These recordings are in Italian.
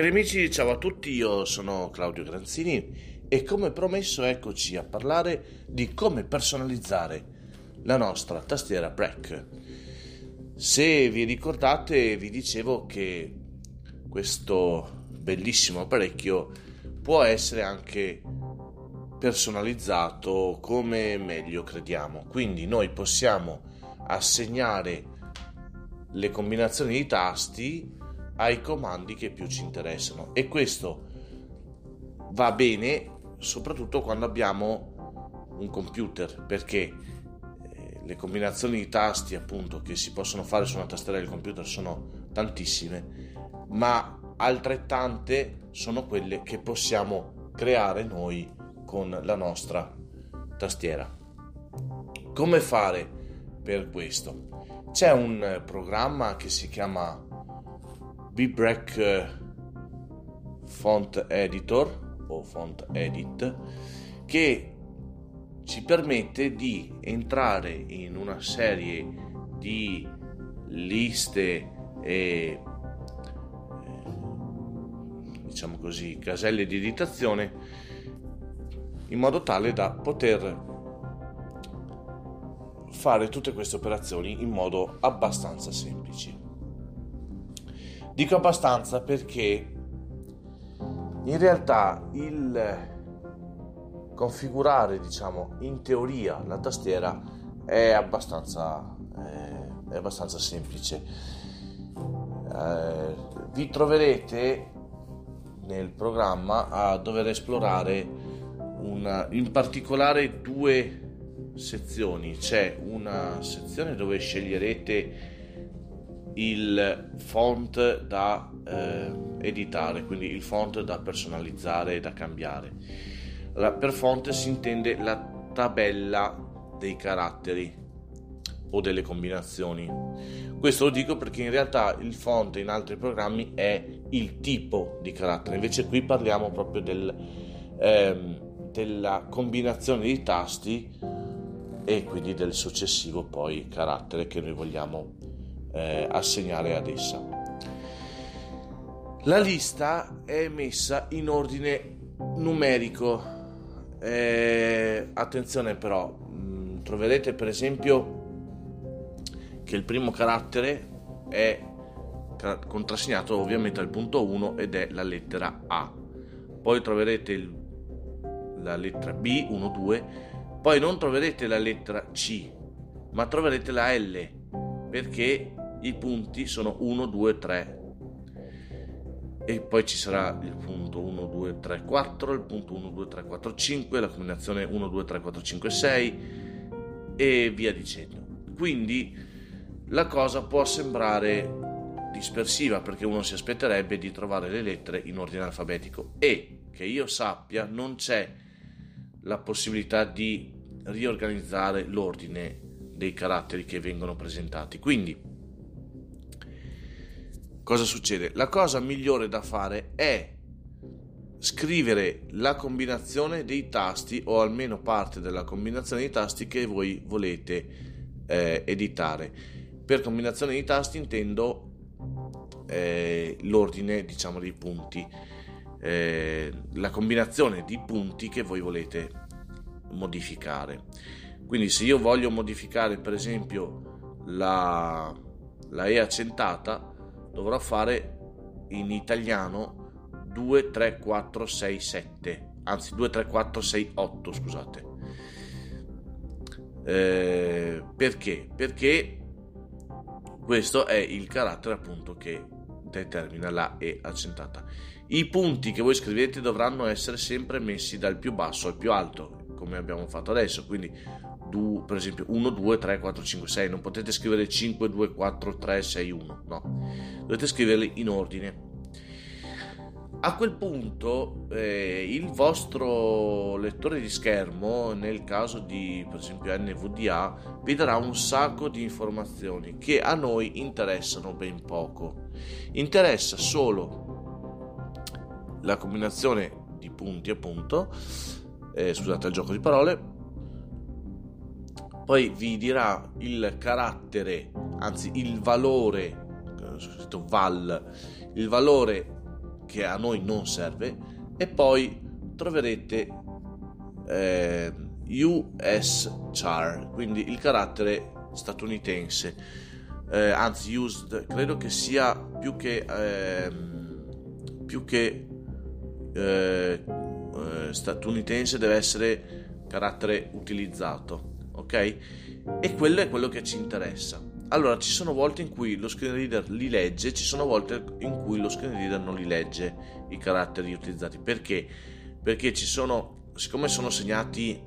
Cari amici, ciao a tutti, io sono Claudio Granzini e come promesso eccoci a parlare di come personalizzare la nostra tastiera Break. Se vi ricordate vi dicevo che questo bellissimo apparecchio può essere anche personalizzato come meglio crediamo. Quindi noi possiamo assegnare le combinazioni di tasti ai comandi che più ci interessano. E questo va bene soprattutto quando abbiamo un computer perché eh, le combinazioni di tasti appunto che si possono fare su una tastiera del computer sono tantissime ma altrettante sono quelle che possiamo creare noi con la nostra tastiera. Come fare per questo? C'è un programma che si chiama BBreak eh, Font Editor o Font Edit che ci permette di entrare in una serie di liste e eh, diciamo così caselle di editazione in modo tale da poter fare tutte queste operazioni in modo abbastanza semplice. Dico abbastanza perché in realtà il configurare, diciamo, in teoria la tastiera è abbastanza, eh, è abbastanza semplice. Eh, vi troverete nel programma a dover esplorare una, in particolare due sezioni. C'è una sezione dove sceglierete il font da eh, editare, quindi il font da personalizzare e da cambiare. La, per font si intende la tabella dei caratteri o delle combinazioni. Questo lo dico perché in realtà il font in altri programmi è il tipo di carattere, invece qui parliamo proprio del, ehm, della combinazione di tasti e quindi del successivo poi carattere che noi vogliamo eh, assegnare ad essa. La lista è messa in ordine numerico. Eh, attenzione però, mh, mm, troverete per esempio che il primo carattere è contrassegnato ovviamente al punto 1 ed è la lettera A. Poi troverete il, la lettera B, 1, 2. Poi non troverete la lettera C, ma troverete la L perché i punti sono 1, 2, 3 e poi ci sarà il punto 1, 2, 3, 4, il punto 1, 2, 3, 4, 5, la combinazione 1, 2, 3, 4, 5, 6 e via dicendo. Quindi la cosa può sembrare dispersiva perché uno si aspetterebbe di trovare le lettere in ordine alfabetico e che io sappia non c'è la possibilità di riorganizzare l'ordine dei caratteri che vengono presentati. Quindi cosa succede? La cosa migliore da fare è scrivere la combinazione dei tasti o almeno parte della combinazione dei tasti che voi volete eh, editare. Per combinazione di tasti intendo eh, l'ordine diciamo dei punti, eh, la combinazione di punti che voi volete modificare. Quindi se io voglio modificare per esempio la, la E accentata dovrò fare in italiano 2, 3, 4, 6, 7, anzi 2, 3, 4, 6, 8, scusate. Eh, perché? Perché questo è il carattere appunto che determina la E accentata. I punti che voi scrivete dovranno essere sempre messi dal più basso al più alto, come abbiamo fatto adesso, quindi per esempio 1, 2, 3, 4, 5, 6, non potete scrivere 5, 2, 4, 3, 6, 1, no, dovete scriverli in ordine. A quel punto eh, il vostro lettore di schermo, nel caso di per esempio NVDA, vi darà un sacco di informazioni che a noi interessano ben poco. Interessa solo la combinazione di punti appunto, eh, scusate il gioco di parole, poi vi dirà il carattere, anzi il valore, scritto val, il valore che a noi non serve e poi troverete eh, US char, quindi il carattere statunitense, eh, anzi used, credo che sia più che, eh, più che eh, eh, statunitense deve essere carattere utilizzato, ok? E quello è quello che ci interessa. Allora, ci sono volte in cui lo screen reader li legge, ci sono volte in cui lo screen reader non li legge i caratteri utilizzati. Perché? Perché ci sono, siccome sono segnati,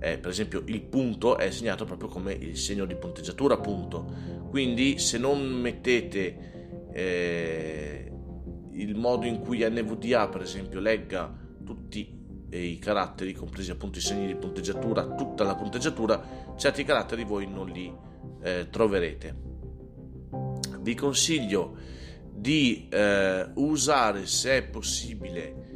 eh, per esempio il punto è segnato proprio come il segno di punteggiatura, punto. Quindi se non mettete eh, il modo in cui NVDA, per esempio, legga tutti i caratteri, compresi appunto i segni di punteggiatura, tutta la punteggiatura, certi caratteri voi non li eh, troverete. Vi consiglio di eh, usare se è possibile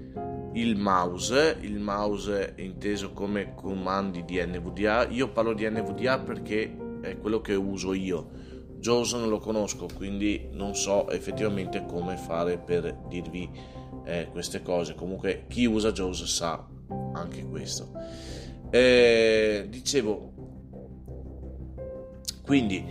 il mouse, il mouse inteso come comandi di NVDA. Io parlo di NVDA perché è quello che uso io. JAWS non lo conosco, quindi non so effettivamente come fare per dirvi eh, queste cose. Comunque chi usa JAWS sa anche questo. Eh, dicevo, quindi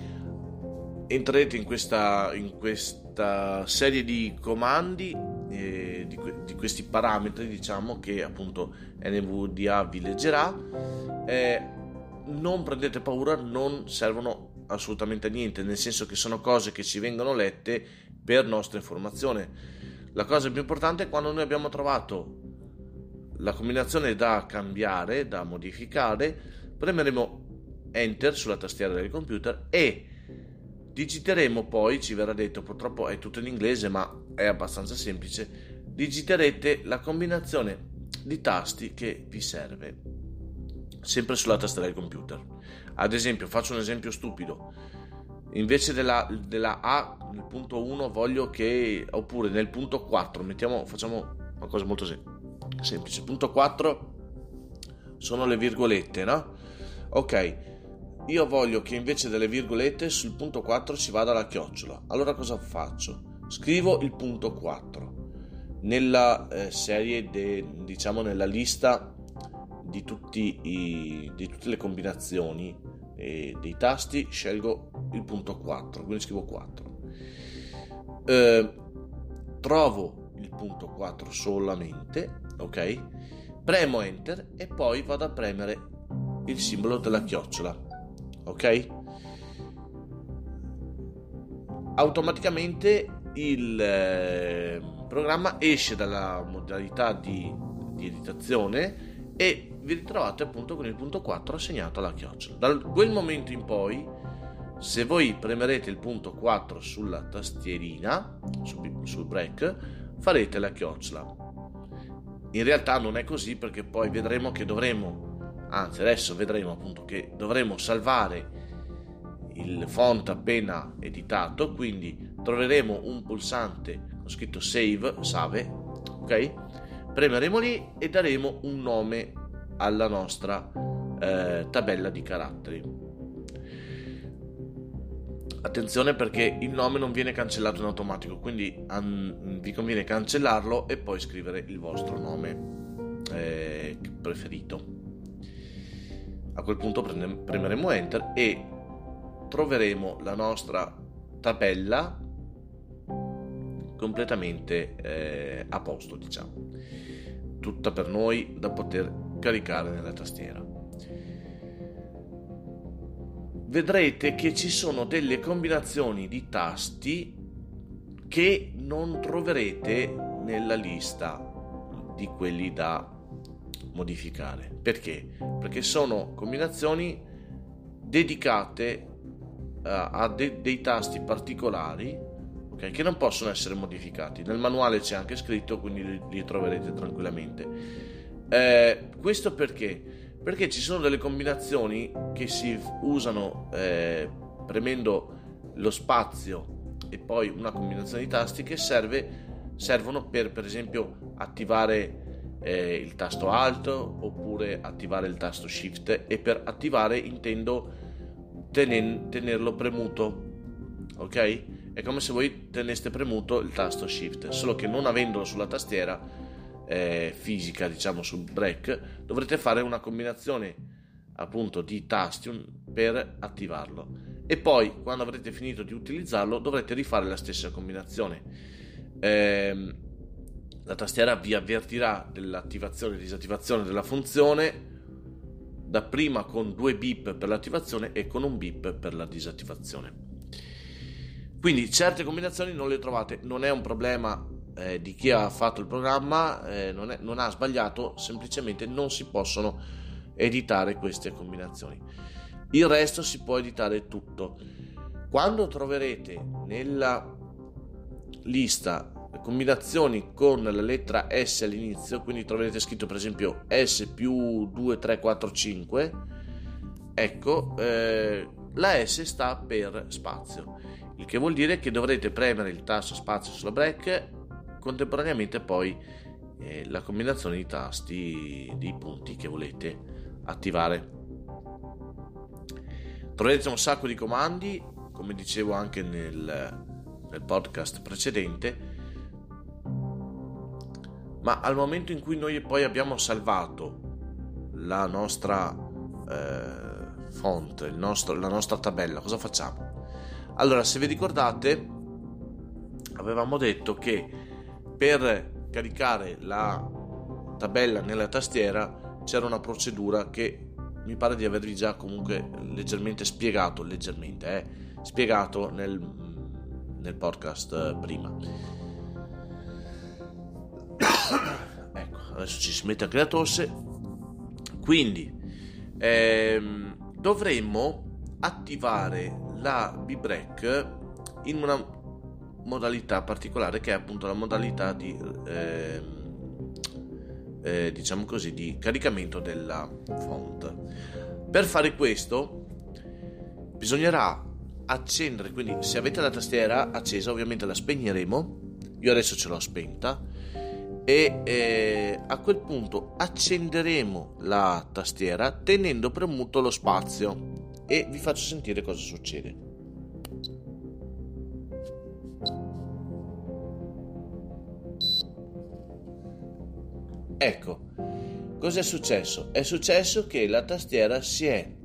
entrerete in questa, in questa serie di comandi, eh, di, di, questi parametri, diciamo, che appunto NVDA vi leggerà. Eh, non prendete paura, non servono assolutamente a niente, nel senso che sono cose che ci vengono lette per nostra informazione. La cosa più importante è quando noi abbiamo trovato la combinazione da cambiare, da modificare, premeremo Enter sulla tastiera del computer e digiteremo poi, ci verrà detto, purtroppo è tutto in inglese ma è abbastanza semplice, digiterete la combinazione di tasti che vi serve, sempre sulla tastiera del computer. Ad esempio, faccio un esempio stupido, invece della, della A nel punto 1 voglio che, oppure nel punto 4, mettiamo, facciamo una cosa molto semplice, punto 4 sono le virgolette, no? Ok, io voglio che invece delle virgolette sul punto 4 ci vada la chiocciola. Allora cosa faccio? Scrivo il punto 4 nella eh, serie, de, diciamo nella lista di, i, di, tutte le combinazioni eh, dei tasti, scelgo il punto 4, quindi scrivo 4. Eh, trovo il punto 4 solamente, ok? Premo enter e poi vado a premere il simbolo della chiocciola ok? Automaticamente il eh, programma esce dalla modalità di, di editazione e vi ritrovate appunto con il punto 4 assegnato alla chiocciola. Da quel momento in poi, se voi premerete il punto 4 sulla tastierina, sul, sul break, farete la chiocciola. In realtà non è così perché poi vedremo che dovremo anzi adesso vedremo appunto che dovremo salvare il font appena editato quindi troveremo un pulsante con scritto save save ok premeremo lì e daremo un nome alla nostra eh, tabella di caratteri attenzione perché il nome non viene cancellato in automatico quindi an- vi conviene cancellarlo e poi scrivere il vostro nome eh, preferito a quel punto premeremo enter e troveremo la nostra tabella completamente eh, a posto, diciamo, tutta per noi da poter caricare nella tastiera. Vedrete che ci sono delle combinazioni di tasti che non troverete nella lista di quelli da modificare. Perché? Perché sono combinazioni dedicate uh, a de- dei tasti particolari okay, che non possono essere modificati. Nel manuale c'è anche scritto, quindi li, li troverete tranquillamente. Eh, questo perché? Perché ci sono delle combinazioni che si usano eh, premendo lo spazio e poi una combinazione di tasti che serve, servono per per esempio attivare eh, il tasto Alt oppure attivare il tasto Shift e per attivare intendo tenen- tenerlo premuto ok? È come se voi teneste premuto il tasto Shift, solo che non avendolo sulla tastiera eh, fisica, diciamo sul break, dovrete fare una combinazione appunto di tasti per attivarlo e poi quando avrete finito di utilizzarlo dovrete rifare la stessa combinazione. Eh, la tastiera vi avvertirà dell'attivazione e disattivazione della funzione dapprima con due beep per l'attivazione e con un beep per la disattivazione. Quindi certe combinazioni non le trovate, non è un problema eh, di chi ha fatto il programma, eh, non, è, non ha sbagliato, semplicemente non si possono editare queste combinazioni. Il resto si può editare tutto. Quando troverete nella lista combinazioni con la lettera S all'inizio, quindi troverete scritto per esempio S più 2, 3, 4, 5, ecco, eh, la S sta per spazio il che vuol dire che dovrete premere il tasto spazio sulla break contemporaneamente poi eh, la combinazione di tasti dei punti che volete attivare troverete un sacco di comandi come dicevo anche nel, nel podcast precedente ma al momento in cui noi poi abbiamo salvato la nostra eh, font, nostro, la nostra tabella, cosa facciamo? Allora, se vi ricordate, avevamo detto che per caricare la tabella nella tastiera c'era una procedura che mi pare di avervi già comunque leggermente spiegato, leggermente, eh, spiegato nel, nel podcast prima. ecco, adesso ci si mette anche la tosse. Quindi ehm, dovremmo attivare la B-Break in una modalità particolare che è appunto la modalità di eh, eh, diciamo così di caricamento della font. Per fare questo bisognerà accendere quindi se avete la tastiera accesa ovviamente la spegneremo. Io adesso ce l'ho spenta. E eh, a quel punto accenderemo la tastiera tenendo premuto lo spazio e vi faccio sentire cosa succede. Ecco, cos'è successo? È successo che la tastiera si è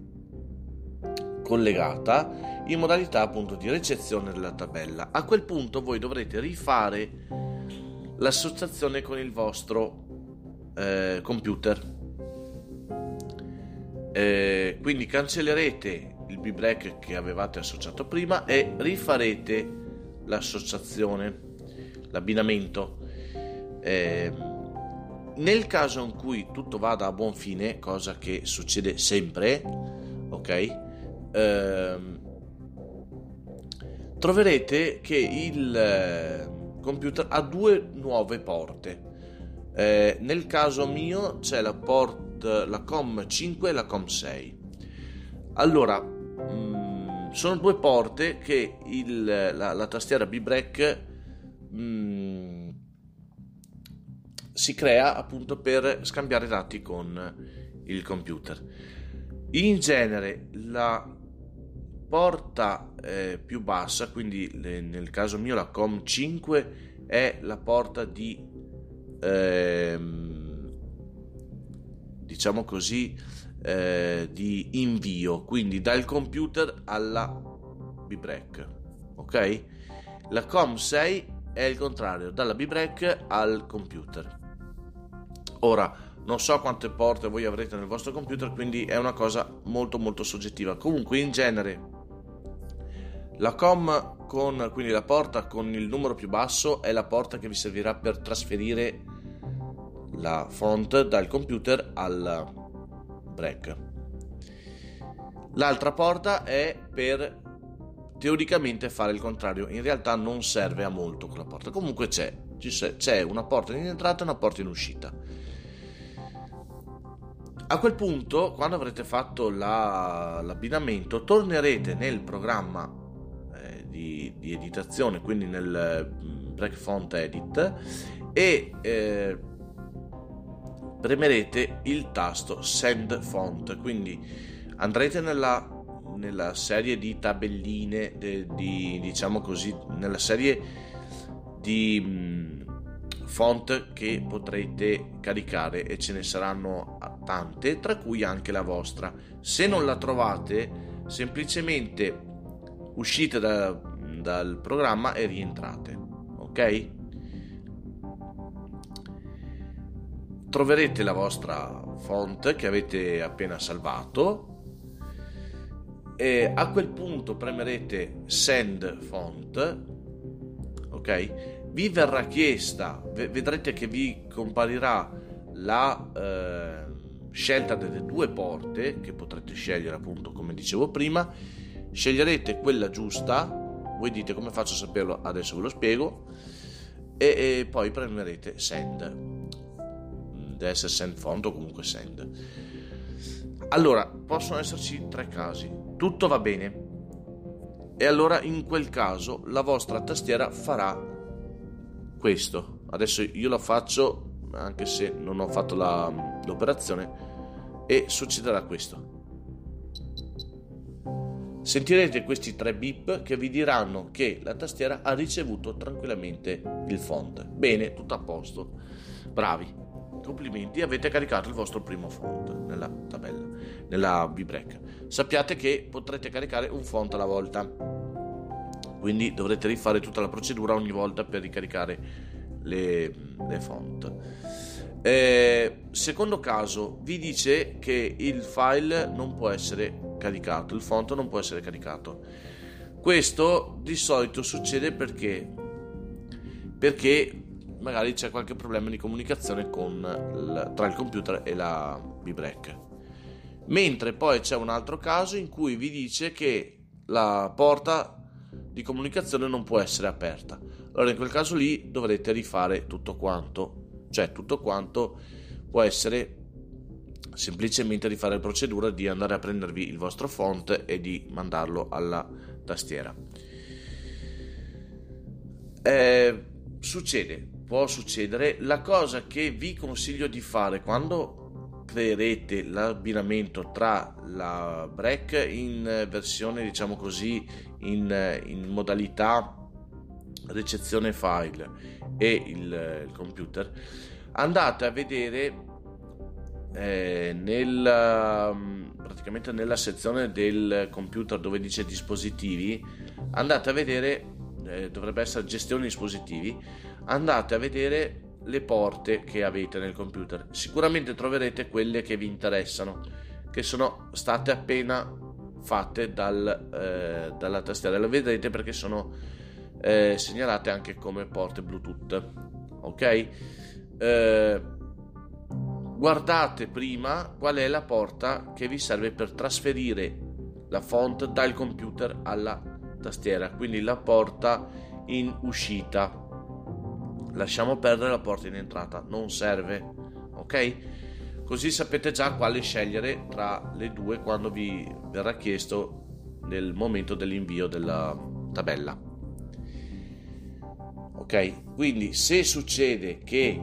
collegata in modalità appunto di ricezione della tabella. A quel punto voi dovrete rifare l'associazione con il vostro eh, computer eh, quindi cancellerete il B-Break che avevate associato prima e rifarete l'associazione, l'abbinamento. Eh, nel caso in cui tutto vada a buon fine, cosa che succede sempre, ok? Eh, troverete che il eh, computer ha due nuove porte. Eh, nel caso mio c'è la porta la COM 5 e la COM 6. Allora, mh, mm, sono due porte che il, la, la, tastiera B-Break mm, si crea appunto per scambiare dati con il computer. In genere la porta eh, più bassa, quindi le, nel caso mio la COM 5 è la porta di ehm, diciamo così, eh, di invio, quindi dal computer alla B-Break, ok? La COM6 è il contrario, dalla B-Break al computer. Ora, non so quante porte voi avrete nel vostro computer, quindi è una cosa molto molto soggettiva. Comunque, in genere, la COM con quindi la porta con il numero più basso è la porta che vi servirà per trasferire la font dal computer al break. L'altra porta è per teoricamente fare il contrario, in realtà non serve a molto quella porta. Comunque c'è, c'è una porta in entrata e una porta in uscita. A quel punto, quando avrete fatto la, l'abbinamento, tornerete nel programma eh, di, di, editazione, quindi nel mm, Break Font Edit, e eh, premerete il tasto Send Font, quindi andrete nella nella serie di tabelline, de, di, diciamo così, nella serie di mm, font che potrete caricare e ce ne saranno tante, tra cui anche la vostra. Se non la trovate, semplicemente uscite da, dal programma e rientrate, ok? Troverete la vostra font che avete appena salvato e a quel punto premerete send font ok vi verrà chiesta vedrete che vi comparirà la eh, scelta delle due porte che potrete scegliere appunto come dicevo prima. Sceglierete quella giusta voi dite come faccio a saperlo? Adesso ve lo spiego. E, e poi premerete send. Deve essere send font o comunque send. Allora possono esserci tre casi. Tutto va bene. E allora in quel caso la vostra tastiera farà questo. Adesso io lo faccio anche se non ho fatto la, l'operazione e succederà questo. Sentirete questi tre bip che vi diranno che la tastiera ha ricevuto tranquillamente il font. Bene tutto a posto. Bravi. Complimenti, avete caricato il vostro primo font nella tabella, nella B-Break. Sappiate che potrete caricare un font alla volta, quindi dovrete rifare tutta la procedura ogni volta per ricaricare le, le font. Eh, secondo caso, vi dice che il file non può essere caricato, il font non può essere caricato. Questo di solito succede perché perché magari c'è qualche problema di comunicazione con, tra il computer e la B-Break. Mentre poi c'è un altro caso in cui vi dice che la porta di comunicazione non può essere aperta. Allora in quel caso lì dovrete rifare tutto quanto, cioè tutto quanto può essere semplicemente rifare la procedura di andare a prendervi il vostro font e di mandarlo alla tastiera. Eh, succede può succedere. La cosa che vi consiglio di fare quando creerete l'abbinamento tra la break in versione, diciamo così, in, in modalità ricezione file e il, il computer, andate a vedere eh, nel, praticamente nella sezione del computer dove dice dispositivi andate a vedere eh, dovrebbe essere gestione dispositivi andate a vedere le porte che avete nel computer. Sicuramente troverete quelle che vi interessano, che sono state appena fatte dal, eh, dalla tastiera. Le vedrete perché sono eh, segnalate anche come porte Bluetooth. Ok? Eh, guardate prima qual è la porta che vi serve per trasferire la font dal computer alla tastiera, quindi la porta in uscita lasciamo perdere la porta in entrata, non serve, ok? Così sapete già quale scegliere tra le due quando vi verrà chiesto nel momento dell'invio della tabella. Ok, quindi se succede che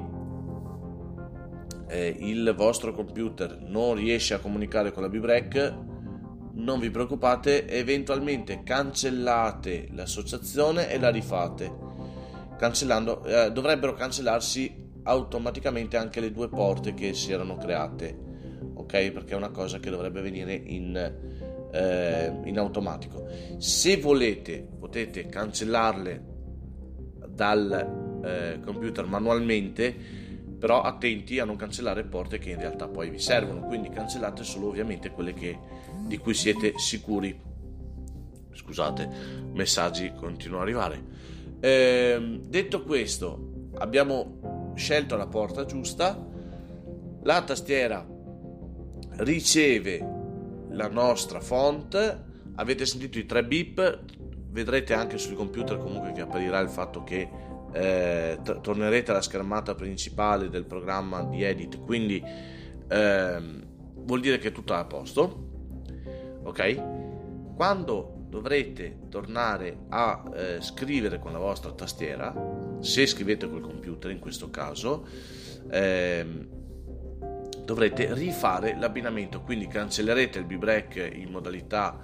eh, il vostro computer non riesce a comunicare con la B-Break, non vi preoccupate, eventualmente cancellate l'associazione e la rifate cancellando, eh, dovrebbero cancellarsi automaticamente anche le due porte che si erano create, ok? Perché è una cosa che dovrebbe venire in, eh, in automatico. Se volete, potete cancellarle dal eh, computer manualmente, però attenti a non cancellare porte che in realtà poi vi servono, quindi cancellate solo ovviamente quelle che, di cui siete sicuri. Scusate, messaggi continuano ad arrivare. Eh, detto questo, abbiamo scelto la porta giusta, la tastiera riceve la nostra font, avete sentito i tre bip, vedrete anche sul computer comunque che apparirà il fatto che eh, t- tornerete alla schermata principale del programma di edit, quindi eh, vuol dire che tutto è a posto. Ok? Quando dovrete tornare a eh, scrivere con la vostra tastiera, se scrivete col computer in questo caso, ehm, dovrete rifare l'abbinamento, quindi cancellerete il B-Break in modalità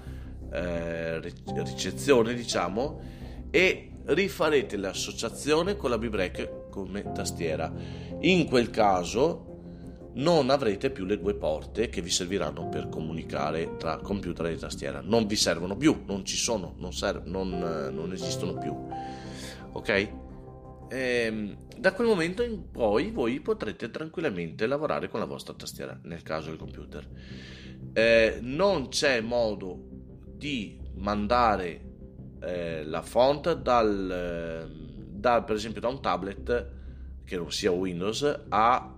eh, ricezione, diciamo, e rifarete l'associazione con la B-Break come tastiera. In quel caso non avrete più le due porte che vi serviranno per comunicare tra computer e tastiera. Non vi servono più, non ci sono, non, serv- non, non esistono più. Ok? E, ehm, da quel momento in poi voi potrete tranquillamente lavorare con la vostra tastiera nel caso del computer. Eh, non c'è modo di mandare eh, la font dal, eh, da, per esempio da un tablet che non sia Windows a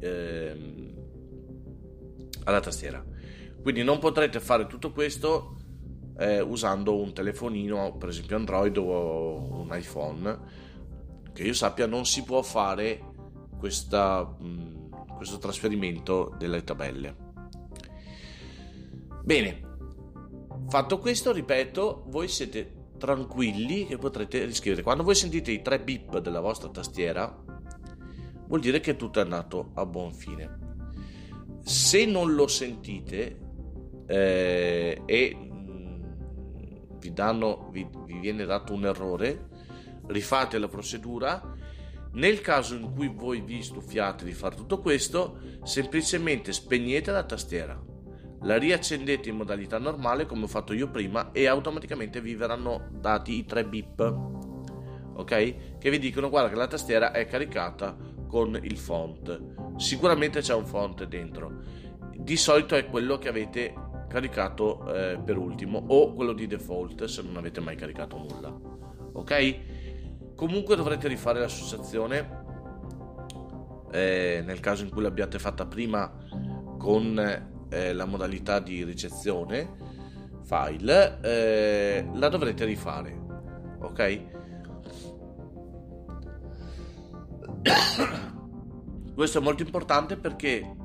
ehm, alla tastiera. Quindi non potrete fare tutto questo eh, usando un telefonino, per esempio Android o un iPhone. Che io sappia non si può fare questa, mh, mm, questo trasferimento delle tabelle. Bene, fatto questo, ripeto, voi siete tranquilli che potrete riscrivere. Quando voi sentite i tre bip della vostra tastiera, vuol dire che tutto è andato a buon fine. Se non lo sentite eh, e mm, vi, danno, vi, vi viene dato un errore, rifate la procedura. Nel caso in cui voi vi stufiate di fare tutto questo, semplicemente spegnete la tastiera, la riaccendete in modalità normale come ho fatto io prima e automaticamente vi verranno dati i tre bip ok che vi dicono guarda che la tastiera è caricata con il font. Sicuramente c'è un font dentro. Di solito è quello che avete caricato eh, per ultimo o quello di default se non avete mai caricato nulla. Ok? Comunque dovrete rifare l'associazione eh, nel caso in cui l'abbiate fatta prima con eh, la modalità di ricezione file eh, la dovrete rifare ok Questo è molto importante perché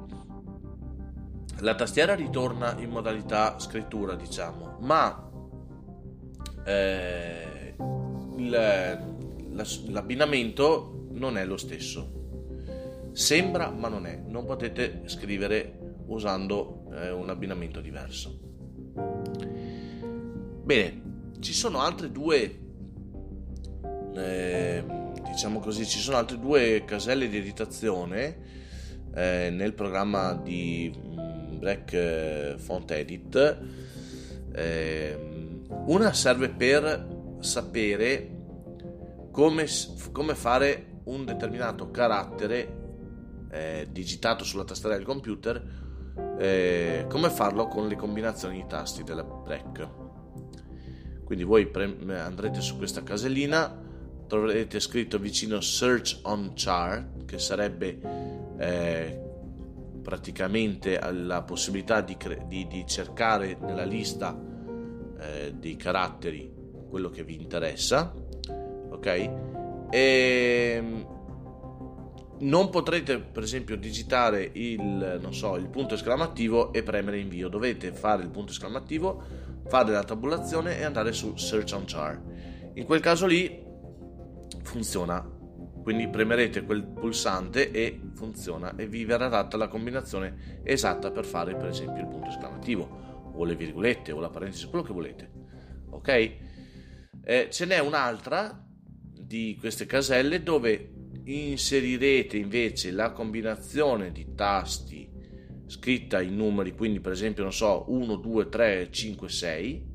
la tastiera ritorna in modalità scrittura, diciamo, ma eh, l'abbinamento non è lo stesso. Sembra, ma non è. Non potete scrivere usando eh, un abbinamento diverso. Bene, ci sono altre due eh, diciamo così, ci sono altre due caselle di editazione eh, nel programma di mm, Black eh, Font Edit. Eh, una serve per sapere come, come fare un determinato carattere eh, digitato sulla tastiera del computer, eh, come farlo con le combinazioni di tasti della Break. Quindi voi pre- andrete su questa casellina, troverete scritto vicino Search on Chart, che sarebbe eh, praticamente la possibilità di, cre- di, di, cercare nella lista eh, dei caratteri quello che vi interessa, ok? E ehm, non potrete per esempio digitare il, so, il punto esclamativo e premere invio dovete fare il punto esclamativo fare la tabulazione e andare su search on chart in quel caso lì funziona. Quindi premerete quel pulsante e funziona e vi verrà data la combinazione esatta per fare per esempio il punto esclamativo o le virgolette o la parentesi, quello che volete. Ok? Eh, ce n'è un'altra di queste caselle dove inserirete invece la combinazione di tasti scritta in numeri, quindi per esempio non so 1, 2, 3, 5, 6.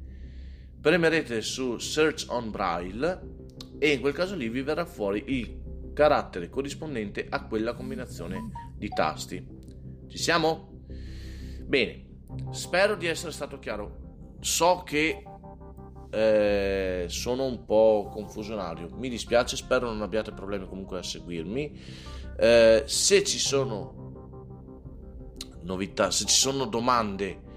Premerete su Search on Braille e in quel caso lì vi verrà fuori il carattere corrispondente a quella combinazione di tasti. Ci siamo? Bene, spero di essere stato chiaro. So che eh, sono un po' confusionario, mi dispiace, spero non abbiate problemi comunque a seguirmi. Eh, se ci sono novità, se ci sono domande,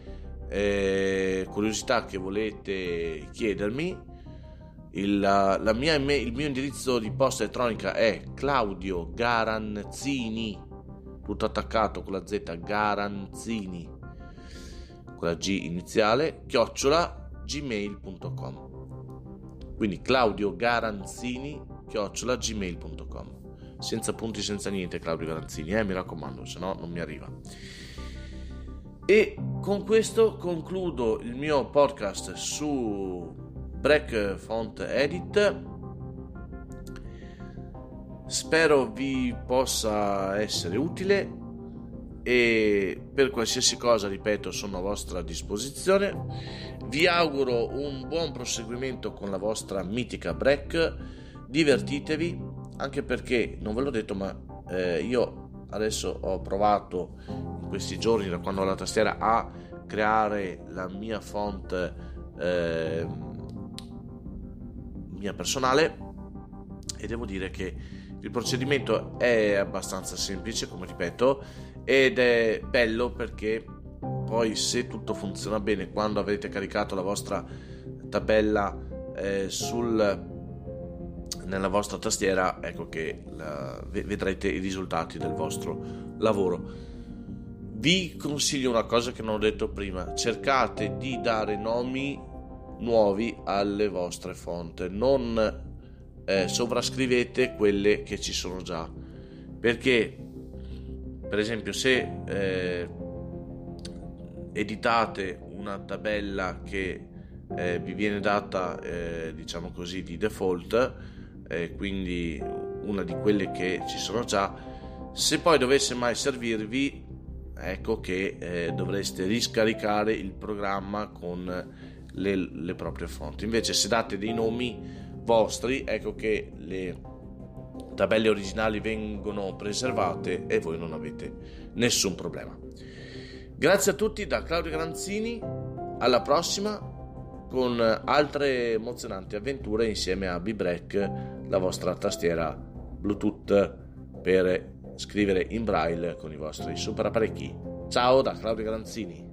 eh, curiosità che volete chiedermi, il, la mia, il mio indirizzo di posta elettronica è Claudio Garanzini, tutto attaccato con la Z Garanzini, con la G iniziale, chiocciola gmail.com. Quindi Claudio Garanzini, chiocciola gmail.com. Senza punti, senza niente, Claudio Garanzini, eh, mi raccomando, se no non mi arriva. E con questo concludo il mio podcast su Break Font Edit. Spero vi possa essere utile e per qualsiasi cosa, ripeto, sono a vostra disposizione. Vi auguro un buon proseguimento con la vostra mitica break. Divertitevi, anche perché non ve l'ho detto, ma eh, io adesso ho provato in questi giorni, da quando ho la tastiera, a creare la mia font eh, mia personale e devo dire che il procedimento è abbastanza semplice, come ripeto, ed è bello perché poi se tutto funziona bene quando avrete caricato la vostra tabella eh, sul nella vostra tastiera ecco che la, vedrete i risultati del vostro lavoro. Vi consiglio una cosa che non ho detto prima. Cercate di dare nomi nuovi alle vostre fonti non eh, sovrascrivete quelle che ci sono già. Perché per esempio se eh, editate una tabella che eh, vi viene data eh, diciamo così di default eh, quindi una di quelle che ci sono già se poi dovesse mai servirvi ecco che eh, dovreste riscaricare il programma con le, le proprie fonti invece se date dei nomi vostri ecco che le tabelle originali vengono preservate e voi non avete nessun problema. Grazie a tutti da Claudio Granzini, alla prossima con altre emozionanti avventure insieme a B-Break, la vostra tastiera Bluetooth per scrivere in braille con i vostri super apparecchi. Ciao da Claudio Granzini.